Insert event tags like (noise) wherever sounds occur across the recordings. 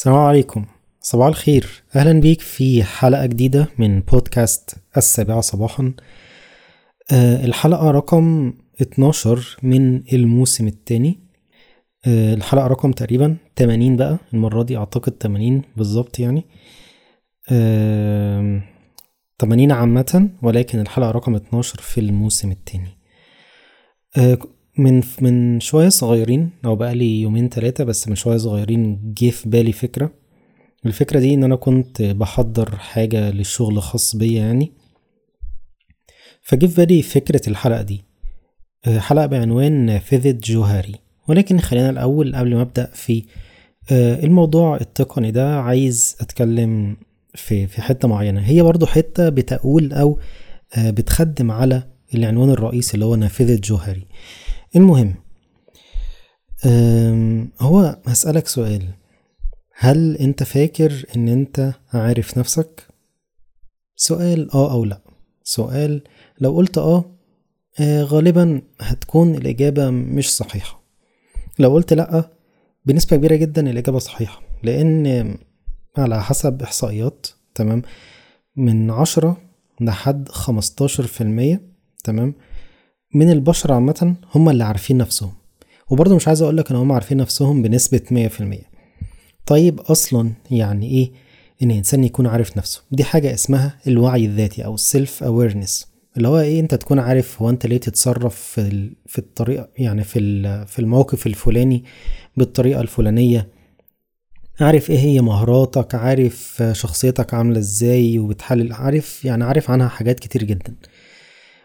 السلام عليكم. صباح الخير. أهلا بيك في حلقة جديدة من بودكاست السابعة صباحا. آه، الحلقة رقم 12 من الموسم الثاني الحلقة رقم تقريبا 80 بقى. المرة دي أعتقد 80 بالظبط يعني. آه، 80 عامة ولكن الحلقة رقم 12 في الموسم الثاني من من شوية صغيرين. أو بقالي يومين تلاتة بس من شوية صغيرين جه في بالي فكرة. الفكرة دي إن أنا كنت بحضر حاجة للشغل خاص بيا يعني. فجه في بالي فكرة الحلقة دي. آه، حلقة بعنوان نافذة جوهري. ولكن خلينا الأول قبل ما أبدأ في آه، الموضوع التقني ده عايز أتكلم في في حتة معينة. هي برضو حتة بتقول أو آه، بتخدم على العنوان الرئيسي اللي هو نافذة جوهري. المهم هو هسألك سؤال. هل أنت فاكر إن أنت عارف نفسك؟ سؤال آه أو لأ. سؤال لو قلت آه آه، غالبا هتكون الإجابة مش صحيحة. لو قلت لأ بنسبة كبيرة جدا الإجابة صحيحة. لأن على حسب إحصائيات تمام من عشرة لحد خمستاشر في المية تمام من البشر عامة هم اللي عارفين نفسهم. وبرضه مش عايز أقولك إن هم عارفين نفسهم بنسبة مية في المية. طيب أصلا يعني إيه إن إنسان يكون عارف نفسه؟ دي حاجة اسمها الوعي الذاتي أو السيلف awareness اللي هو إيه؟ أنت تكون عارف هو أنت ليه تتصرف في ال- في الطريقة يعني في في الموقف الفلاني بالطريقة الفلانية. عارف إيه هي مهاراتك؟ عارف شخصيتك عاملة إزاي؟ وبتحلل عارف يعني عارف عنها حاجات كتير جدا.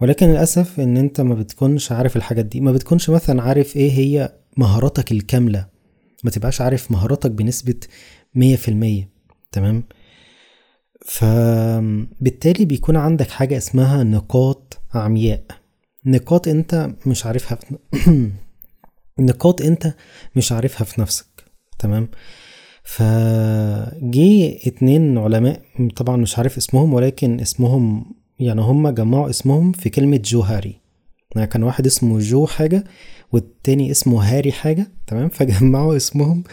ولكن للأسف إن أنت ما بتكونش عارف الحاجات دي. ما بتكونش مثلا عارف إيه هي مهاراتك الكاملة. ما تبقاش عارف مهاراتك في المية. تمام؟ فبالتالي بيكون عندك حاجة اسمها نقاط عمياء. نقاط أنت مش عارفها في (clears throat) نقاط أنت مش عارفها في نفسك. تمام؟ فجي اتنين علماء طبعا مش عارف اسمهم ولكن اسمهم يعني هم جمعوا اسمهم في كلمة جوهري يعني كان واحد اسمه جو حاجة والتاني اسمه هاري حاجة تمام؟ (laughs) فجمعوا اسمهم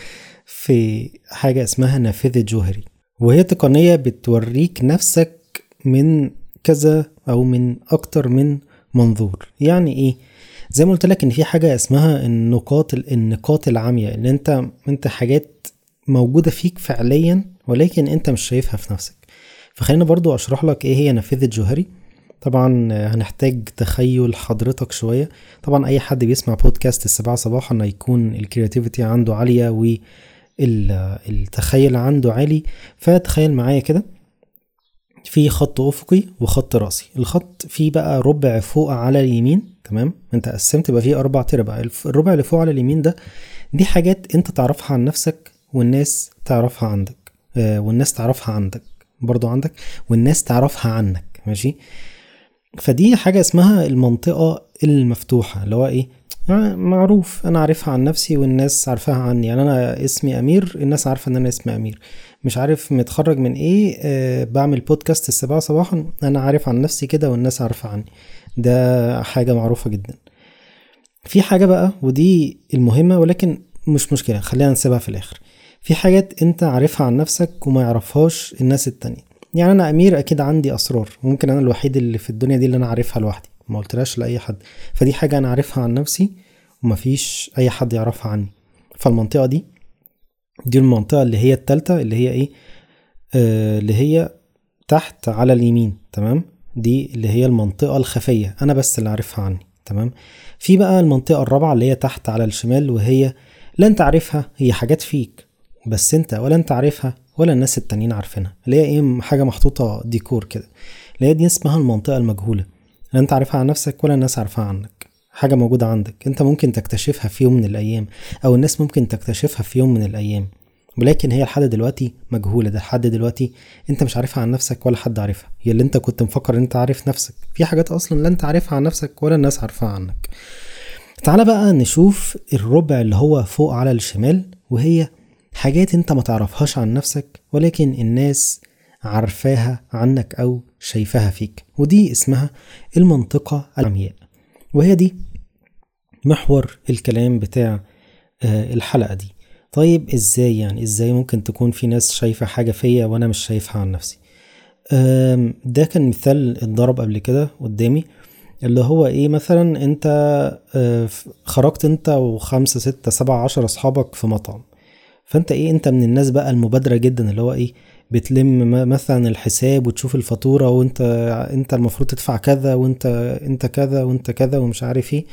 في حاجة اسمها نافذة جوهري وهي تقنية بتوريك نفسك من كذا أو من أكتر من منظور. يعني إيه؟ زي ما قلت لك إن في حاجة اسمها النقاط النقاط العامية اللي أنت أنت حاجات موجودة فيك فعليا ولكن أنت مش شايفها في نفسك. فخلينا برضو أشرح لك إيه هي نافذة جوهري. طبعا هنحتاج تخيل حضرتك شوية. طبعا أي حد بيسمع بودكاست السبعة صباحا هيكون الكرياتيفيتي عنده عالية والتخيل عنده عالي. فتخيل معايا كده في خط أفقي وخط رأسي. الخط فيه بقى ربع فوق على اليمين تمام؟ أنت قسمت بقى فيه أربع تربع. الربع اللي فوق على اليمين ده دي حاجات أنت تعرفها عن نفسك والناس تعرفها عندك آه، والناس تعرفها عندك. برضو عندك والناس تعرفها عنك ماشي؟ فدي حاجة اسمها المنطقة المفتوحة اللي هو إيه؟ يعني معروف أنا عارفها عن نفسي والناس عارفاها عني يعني أنا اسمي أمير الناس عارفة إن أنا اسمي أمير. مش عارف متخرج من إيه آه بعمل بودكاست السبعة صباحا أنا عارف عن نفسي كده والناس عارفة عني. ده حاجة معروفة جدا. في حاجة بقى ودي المهمة ولكن مش مشكلة خلينا نسيبها في الآخر. في حاجات انت عارفها عن نفسك وما يعرفهاش الناس التانية. يعني أنا أمير أكيد عندي أسرار. ممكن أنا الوحيد اللي في الدنيا دي اللي أنا عارفها لوحدي. ما قلتلهاش لأي حد. فدي حاجة أنا عارفها عن نفسي ومفيش أي حد يعرفها عني. فالمنطقة دي دي المنطقة اللي هي التالتة اللي هي إيه؟ آه اللي هي تحت على اليمين تمام؟ دي اللي هي المنطقة الخفية. أنا بس اللي عارفها عني تمام؟ في بقى المنطقة الرابعة اللي هي تحت على الشمال وهي لا انت عارفها هي حاجات فيك. بس انت ولا انت عارفها ولا الناس التانيين عارفينها. اللي هي إيه حاجة محطوطة ديكور كده. اللي هي دي اسمها المنطقة المجهولة. لا انت عارفها عن نفسك ولا الناس عارفاها عنك. حاجة موجودة عندك. انت ممكن تكتشفها في يوم من الأيام أو الناس ممكن تكتشفها في يوم من الأيام. ولكن هي لحد دلوقتي مجهولة. ده لحد دلوقتي انت مش عارفها عن نفسك ولا حد عارفها. هي اللي انت كنت مفكر ان انت عارف نفسك. في حاجات أصلا لا انت عارفها عن نفسك ولا الناس عارفاها عنك. تعالى بقى نشوف الربع اللي هو فوق على الشمال وهي حاجات انت ما تعرفهاش عن نفسك ولكن الناس عارفاها عنك أو شايفاها فيك. ودي اسمها المنطقة العمياء. وهي دي محور الكلام بتاع آه، الحلقة دي. طيب إزاي يعني؟ إزاي ممكن تكون في ناس شايفة حاجة فيا وأنا مش شايفها عن نفسي؟ ده كان مثال اتضرب قبل كده قدامي اللي هو إيه مثلا أنت آه، خرجت أنت وخمسة ستة سبعة عشر أصحابك في مطعم. فانت إيه انت من الناس بقى المبادرة جدا اللي هو إيه بتلم مثلا الحساب وتشوف الفاتورة وانت انت المفروض تدفع كذا وانت انت كذا وانت كذا ومش عارف إيه.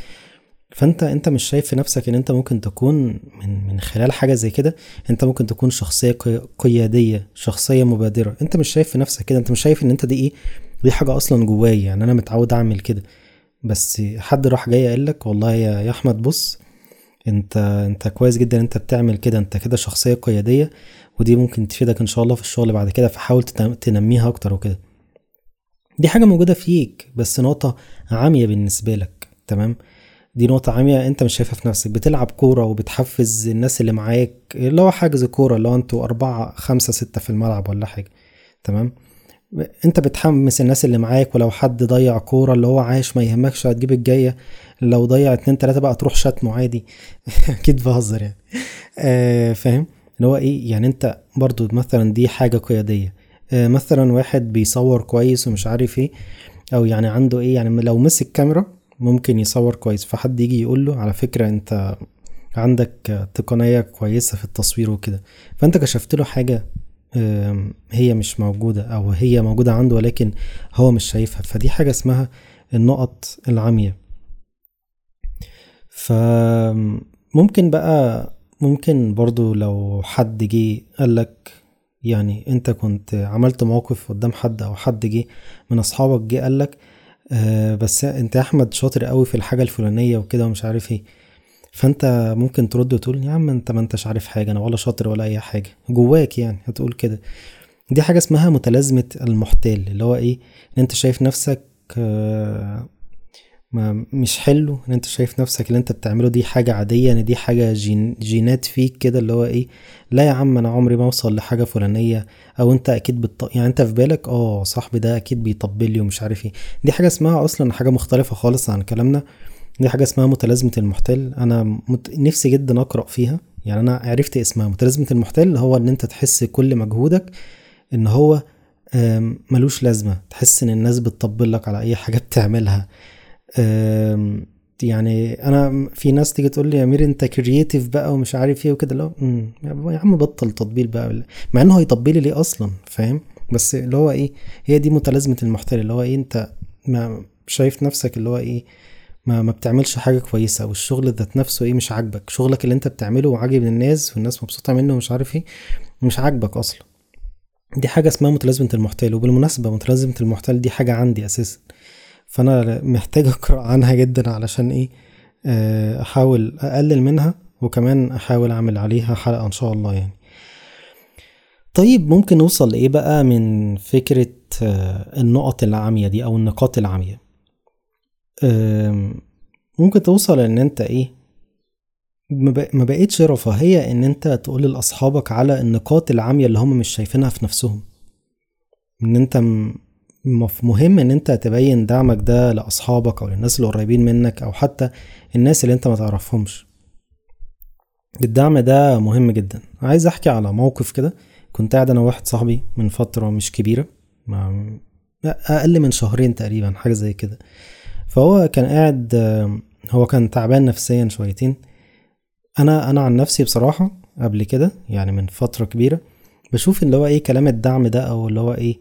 فانت انت مش شايف في نفسك ان انت ممكن تكون من من خلال حاجة زي كده انت ممكن تكون شخصية قي- قيادية شخصية مبادرة. انت مش شايف في نفسك كده انت مش شايف ان انت دي إيه دي حاجة أصلا جوايا يعني أنا متعود أعمل كده. بس حد راح جاي قال لك والله يا أحمد بص انت انت كويس جدا انت بتعمل كده انت كده شخصية قيادية ودي ممكن تفيدك إن شاء الله في الشغل بعد كده فحاول تنميها أكتر وكده. دي حاجة موجودة فيك بس نقطة عامية بالنسبة لك تمام؟ دي نقطة عامية أنت مش شايفها في نفسك. بتلعب كورة وبتحفز الناس اللي معاك اللي هو حجز كورة اللي هو أنتوا أربعة خمسة ستة في الملعب ولا حاجة تمام؟ انت بتحمس الناس اللي معاك ولو حد ضيع كورة اللي هو عايش ما يهمكش هتجيب الجاية لو ضيع اتنين تلاتة بقى تروح شتمه عادي. (laughs) أكيد بهزر يعني. آه فاهم؟ اللي هو إيه؟ يعني أنت برضو مثلا دي حاجة قيادية. آه مثلا واحد بيصور كويس ومش عارف إيه أو يعني عنده إيه؟ يعني لو مسك كاميرا ممكن يصور كويس. فحد يجي يقول له على فكرة أنت عندك تقنية كويسة في التصوير وكده. فأنت كشفت له حاجة آم، هي مش موجودة أو هي موجودة عنده ولكن هو مش شايفها. فدي حاجة اسمها النقط العامية فممكن بقى ممكن برضو لو حد جه قالك يعني أنت كنت عملت موقف قدام حد أو حد جه من أصحابك جه قالك آه بس أنت يا أحمد شاطر قوي في الحاجة الفلانية وكده ومش عارف إيه. فانت ممكن ترد وتقول يا عم انت ما انتش عارف حاجة أنا ولا شاطر ولا أي حاجة. جواك يعني هتقول كده. دي حاجة اسمها متلازمة المحتال اللي هو إيه؟ إن أنت شايف نفسك آه ما مش حلو إن أنت شايف نفسك اللي أنت بتعمله دي حاجة عادية إن دي حاجة جين جينات فيك كده اللي هو إيه؟ لا يا عم أنا عمري ما أوصل لحاجة فلانية أو أنت أكيد بت... يعني أنت في بالك؟ آه صاحبي ده أكيد بيطبل لي ومش عارف إيه. دي حاجة اسمها أصلا حاجة مختلفة خالص عن كلامنا. دي حاجة اسمها متلازمة المحتل. أنا مت... نفسي جدا أقرأ فيها. يعني أنا عرفت اسمها متلازمة المحتل هو إن أنت تحس كل مجهودك إن هو ملوش لازمة. تحس إن الناس بتطبل لك على أي حاجة بتعملها. يعني أنا في ناس تيجي تقول لي يا أمير أنت كرييتيف بقى ومش عارف إيه وكده لا يا عم بطل تطبيل بقى. مع إنه هيطبل لي ليه أصلا؟ فاهم؟ بس اللي هو إيه هي دي متلازمة المحتل اللي هو إيه أنت ما شايف نفسك اللي هو إيه ما ما بتعملش حاجة كويسة والشغل ذات نفسه إيه مش عاجبك. شغلك اللي أنت بتعمله عاجب الناس والناس مبسوطة منه ومش عارف إيه مش عاجبك أصلا. دي حاجة اسمها متلازمة المحتل وبالمناسبة متلازمة المحتل دي حاجة عندي أساسا. فأنا محتاج أقرأ عنها جدا علشان إيه آه، أحاول أقلل منها وكمان أحاول أعمل عليها حلقة إن شاء الله يعني. طيب ممكن نوصل لايه بقى من فكرة آه، النقط العامية دي أو النقاط العامية؟ ممكن توصل إن أنت إيه ما بق- ما بقتش رفاهية إن أنت تقول لأصحابك على النقاط العامية اللي هم مش شايفينها في نفسهم. إن أنت مهم إن أنت تبين دعمك ده لأصحابك أو للناس اللي قريبين منك أو حتى الناس اللي أنت ما تعرفهمش. الدعم ده مهم جدا. عايز أحكي على موقف كده. كنت قاعد أنا وواحد صاحبي من فترة مش كبيرة أقل من شهرين تقريبا حاجة زي كده. فهو كان قاعد هو كان تعبان نفسيا شويتين. أنا أنا عن نفسي بصراحة قبل كده يعني من فترة كبيرة بشوف اللي هو إيه كلام الدعم ده أو اللي هو إيه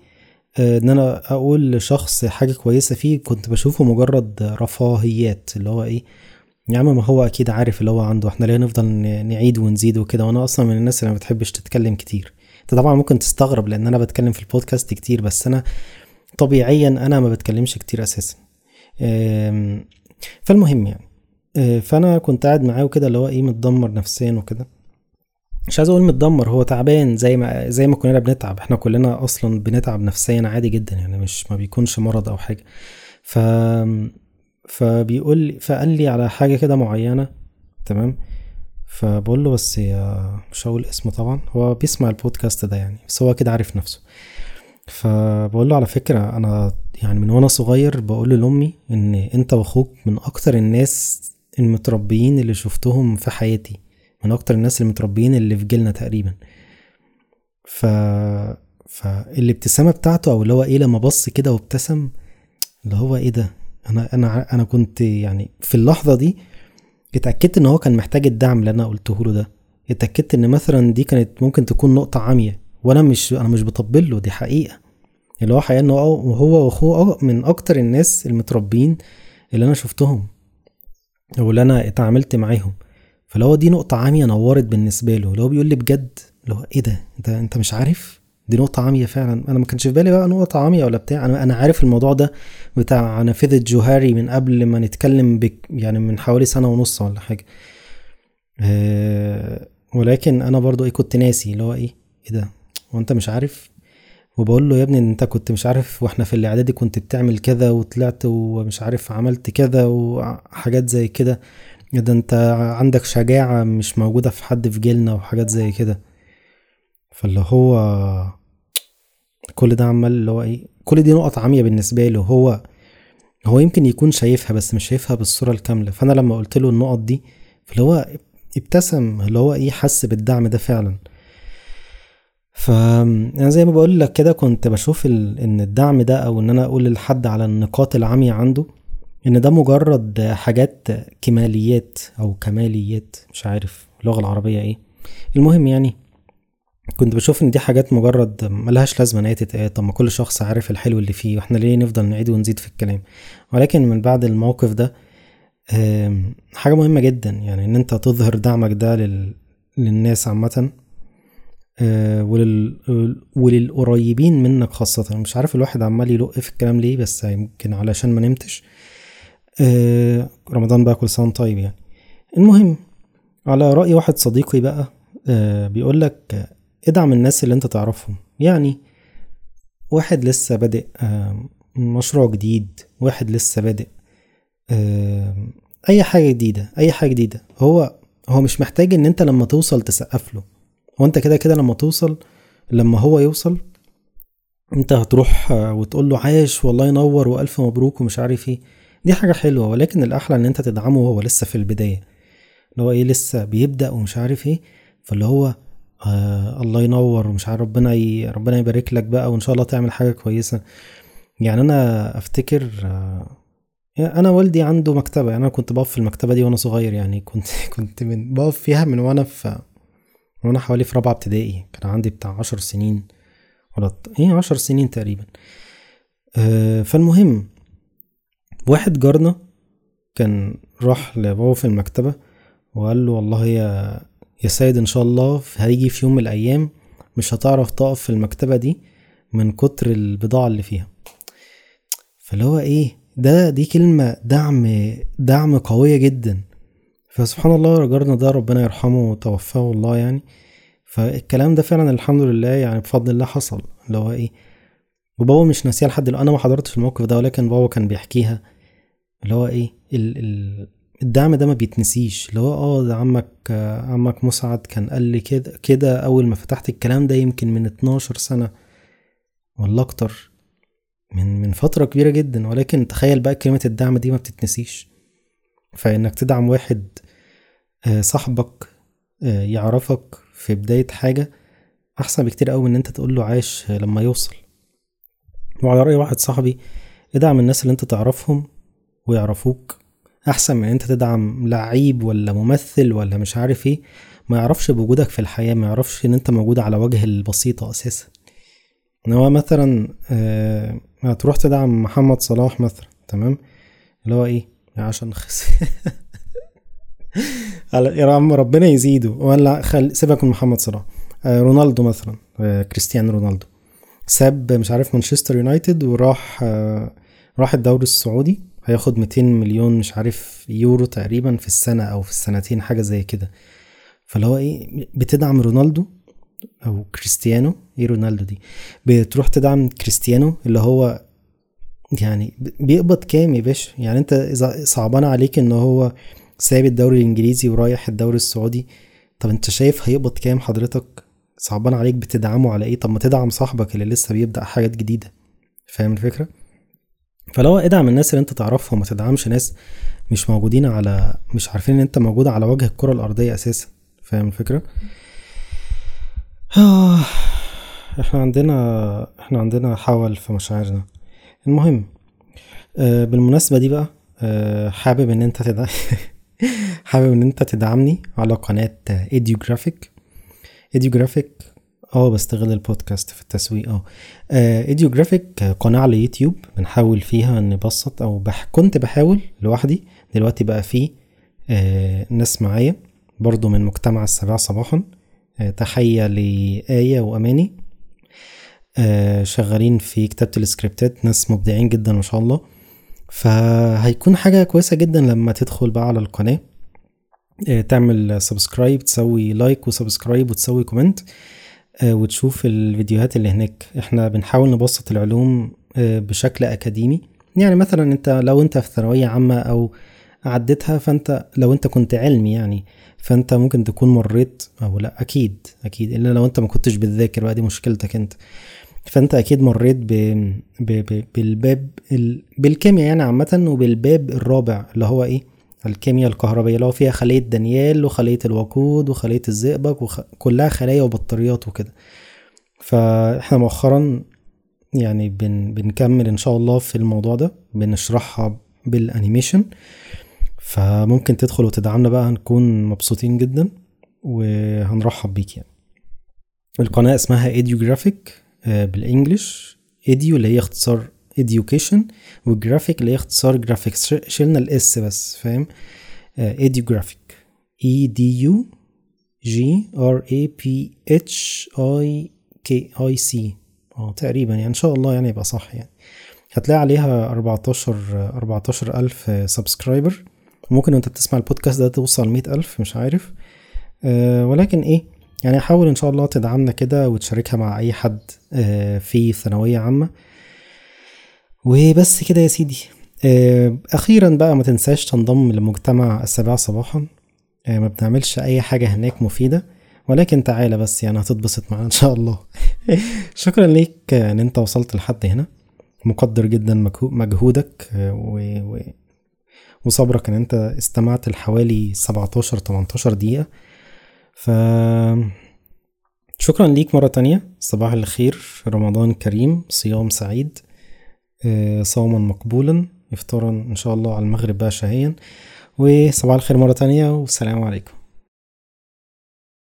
آه، إن أنا أقول لشخص حاجة كويسة فيه كنت بشوفه مجرد رفاهيات اللي هو إيه يا عم ما هو أكيد عارف اللي هو عنده إحنا ليه نفضل نعيد ونزيد وكده؟ وأنا أصلا من الناس اللي ما بتحبش تتكلم كتير. أنت طبعا ممكن تستغرب لأن أنا بتكلم في البودكاست كتير بس أنا طبيعيا أنا ما بتكلمش كتير أساسا. فالمهم يعني آه، فأنا كنت قاعد معاه وكده اللي هو إيه متدمر نفسيا وكده. مش عايز أقول متدمر هو تعبان زي ما زي ما كلنا بنتعب. إحنا كلنا أصلا بنتعب نفسيا عادي جدا يعني مش ما بيكونش مرض أو حاجة. ف فبيقول فقال لي على حاجة كده معينة تمام؟ فبقول له بس يا مش هقول اسمه طبعا هو بيسمع البودكاست ده يعني بس هو كده عارف نفسه. فبقول له على فكرة أنا يعني من وأنا صغير بقول لأمي إن أنت وأخوك من أكتر الناس المتربيين اللي شفتهم في حياتي من أكتر الناس المتربيين اللي في جيلنا تقريبا. ف فالابتسامه بتاعته أو اللي هو إيه لما بص كده وابتسم اللي هو إيه ده؟ أنا أنا أنا كنت يعني في اللحظة دي اتأكدت إن هو كان محتاج الدعم اللي أنا قلته له ده. اتأكدت إن مثلا دي كانت ممكن تكون نقطة عامية. وأنا مش أنا مش بطبل له دي حقيقة. اللي هو حقيقة انه هو وأخوه من أكتر الناس المتربيين اللي أنا شفتهم أو اللي أنا اتعاملت معاهم. فلو هو دي نقطة عامية نورت بالنسبة له. اللي هو بيقول لي بجد اللي هو إيه ده؟ أنت أنت مش عارف؟ دي نقطة عامية فعلا. أنا ما كانش في بالي بقى نقطة عامية ولا بتاع. أنا أنا عارف الموضوع ده بتاع نافذة جوهري من قبل ما نتكلم بك يعني من حوالي سنة ونص ولا حاجة. أه ولكن أنا برضو إيه كنت ناسي اللي هو إيه إيه ده؟ هو أنت مش عارف؟ وبقول له يا ابني انت كنت مش عارف وإحنا في الاعدادي كنت بتعمل كذا وطلعت ومش عارف عملت كذا وحاجات زي كده. ده انت عندك شجاعة مش موجودة في حد في جيلنا وحاجات زي كده. فاللي هو كل ده عمال اللي هو إيه كل دي نقط عامية بالنسبة له. هو هو يمكن يكون شايفها بس مش شايفها بالصورة الكاملة. فأنا لما قلت له النقط دي فاللي هو ابتسم اللي هو إيه حس بالدعم ده فعلا. فانا زي ما بقول لك كده كنت بشوف ال... إن الدعم ده أو إن أنا أقول لحد على النقاط العامية عنده إن ده مجرد حاجات كماليات أو كماليات مش عارف اللغة العربية إيه. المهم يعني كنت بشوف إن دي حاجات مجرد ملهاش لازمة إن هي تتقال. طب ما كل شخص عارف الحلو اللي فيه وإحنا ليه نفضل نعيد ونزيد في الكلام؟ ولكن من بعد الموقف ده حاجة مهمة جدا. يعني إن أنت تظهر دعمك ده لل... للناس عامة. ولل... وللقريبين منك خاصة. مش عارف الواحد عمال يلق في الكلام ليه بس يمكن علشان ما نمتش. رمضان بقى كل سنة طيب يعني. المهم على رأي واحد صديقي بقى بيقول لك ادعم الناس اللي انت تعرفهم. يعني واحد لسه بادئ مشروع جديد واحد لسه بادئ أي حاجة جديدة أي حاجة جديدة هو هو مش محتاج إن أنت لما توصل تسقف له. هو انت كده كده لما توصل لما هو يوصل انت هتروح وتقول له عاش والله ينور وألف مبروك ومش عارف إيه. دي حاجة حلوة ولكن الأحلى إن أنت تدعمه وهو لسه في البداية. اللي هو إيه لسه بيبدأ ومش عارف إيه. فاللي هو آه الله ينور ومش عارف ربنا ي... ربنا يبارك لك بقى وإن شاء الله تعمل حاجة كويسة. يعني أنا أفتكر آه أنا والدي عنده مكتبة يعني أنا كنت بقف في المكتبة دي وأنا صغير يعني كنت (laughs) كنت من بقف فيها من وأنا في وأنا حوالي في رابعة ابتدائي كان عندي بتاع عشر سنين ولا إيه عشر سنين تقريبا. آه فالمهم واحد جارنا كان راح لبابا في المكتبة وقال له والله يا يا سيد إن شاء الله هيجي في يوم من الأيام مش هتعرف تقف في المكتبة دي من كتر البضاعة اللي فيها. فاللي هو إيه ده دي كلمة دعم دعم قوية جدا. فسبحان الله جارنا ده ربنا يرحمه وتوفاه الله يعني. فالكلام ده فعلا الحمد لله يعني بفضل الله حصل. اللي هو إيه وبابا مش ناسيها لحد أنا ما حضرتش الموقف ده ولكن بابا كان بيحكيها. اللي هو إيه ال ال الدعم ده ما بيتنسيش. اللي هو آه ده عمك عمك مسعد كان قال لي كده كده أول ما فتحت الكلام ده يمكن من 12 سنة ولا أكتر من من فترة كبيرة جدا. ولكن تخيل بقى كلمة الدعم دي ما بتتنسيش. فإنك تدعم واحد صاحبك يعرفك في بداية حاجة أحسن بكتير قوي من إن أنت تقول له عاش لما يوصل. وعلى رأي واحد صاحبي ادعم الناس اللي أنت تعرفهم ويعرفوك. أحسن من أنت تدعم لعيب ولا ممثل ولا مش عارف إيه ما يعرفش بوجودك في الحياة ما يعرفش إن أنت موجود على وجه البسيطة أساسا. إن هو مثلا آه هتروح تدعم محمد صلاح مثلا تمام؟ اللي هو إيه؟ عشان خسر (laughs) ربنا يزيده. ولا خل... سيبك من محمد صلاح. آه رونالدو مثلا آه كريستيانو رونالدو. ساب مش عارف مانشستر يونايتد وراح آه راح الدوري السعودي. هياخد 200 مليون مش عارف يورو تقريبا في السنة أو في السنتين حاجة زي كده. فاللي هو إيه بتدعم رونالدو أو كريستيانو؟ إيه رونالدو دي؟ بتروح تدعم كريستيانو اللي هو يعني بيقبض كام يا باشا؟ يعني أنت إذا صعبان عليك إن هو سايب الدوري الإنجليزي ورايح الدوري السعودي طب أنت شايف هيقبض كام حضرتك؟ صعبان عليك بتدعمه على إيه؟ طب ما تدعم صاحبك اللي لسه بيبدأ حاجات جديدة. فاهم الفكرة؟ فلو ادعم الناس اللي انت تعرفهم ما تدعمش ناس مش موجودين على مش عارفين ان انت موجود على وجه الكرة الأرضية أساسا. فاهم الفكرة؟ آه إحنا عندنا إحنا عندنا حول في مشاعرنا. المهم آه بالمناسبة دي بقى آه حابب إن أنت. (laughs) حابب إن أنت تدعمني على قناة Edugraphic Edugraphic آه بستغل البودكاست في التسويق آه. Edugraphic قناة على يوتيوب بنحاول فيها نبسط أو بح... كنت بحاول لوحدي دلوقتي بقى في آه ناس معايا برضو من مجتمع السابعة صباحا. آه تحية لآية وأماني. آه شغالين في كتابة ال scriptات ناس مبدعين جدا ما شاء الله. فهيكون حاجة كويسة جدا لما تدخل بقى على القناة. تعمل subscribe تسوي like و subscribe وتسوي comment وتشوف الفيديوهات اللي هناك. إحنا بنحاول نبسط العلوم بشكل أكاديمي. يعني مثلا انت لو انت في ثانوية عامة أو عديتها فانت لو انت كنت علمي يعني فانت ممكن تكون مريت أو لا أكيد أكيد. إلا لو انت ما كنتش بتذاكر بقى دي مشكلتك انت. فانت أكيد مريت ب... ب... ب... بالباب ال... بالكيمياء يعني عامة وبالباب الرابع اللي هو إيه؟ الكيمياء الكهربائية اللي هو فيها خلية دانيال وخلية الوقود وخلية الزئبق وخ... كلها خلايا وبطاريات وكده. فاحنا مؤخرا يعني بن... بنكمل إن شاء الله في الموضوع ده بنشرحها بالانيميشن. فممكن تدخل وتدعمنا بقى هنكون مبسوطين جدا وهنرحب بيك يعني. القناة اسمها EduGraphic بال English. Edu اللي هي اختصار education وجرافيك اللي هي اختصار graphics. شلنا ال S بس فاهم؟ EduGraphic E D U G R A P H I K I C آه تقريبا يعني إن شاء الله يعني يبقى صح يعني. هتلاقي عليها 14 14 ألف subscriber ممكن وأنت بتسمع البودكاست ده توصل مئة ألف مش عارف. أه ولكن إيه؟ يعني حاول إن شاء الله تدعمنا كده وتشاركها مع أي حد أه في ثانوية عامة. وبس كده يا سيدي. أه أخيرا بقى ما تنساش تنضم لمجتمع السابعة صباحا. أه ما بنعملش أي حاجة هناك مفيدة. ولكن تعالى بس يعني هتتبسط معانا إن شاء الله. (laughs) شكرا ليك إن أنت وصلت لحد هنا. مقدر جدا مجهودك و... وصبرك إن أنت استمعت لحوالي 17 18 دقيقة. ف شكرا ليك مرة تانية. صباح الخير رمضان كريم صيام سعيد صوما مقبولا افطارا إن شاء الله على المغرب بقى شهيا وصباح الخير مرة تانية والسلام عليكم.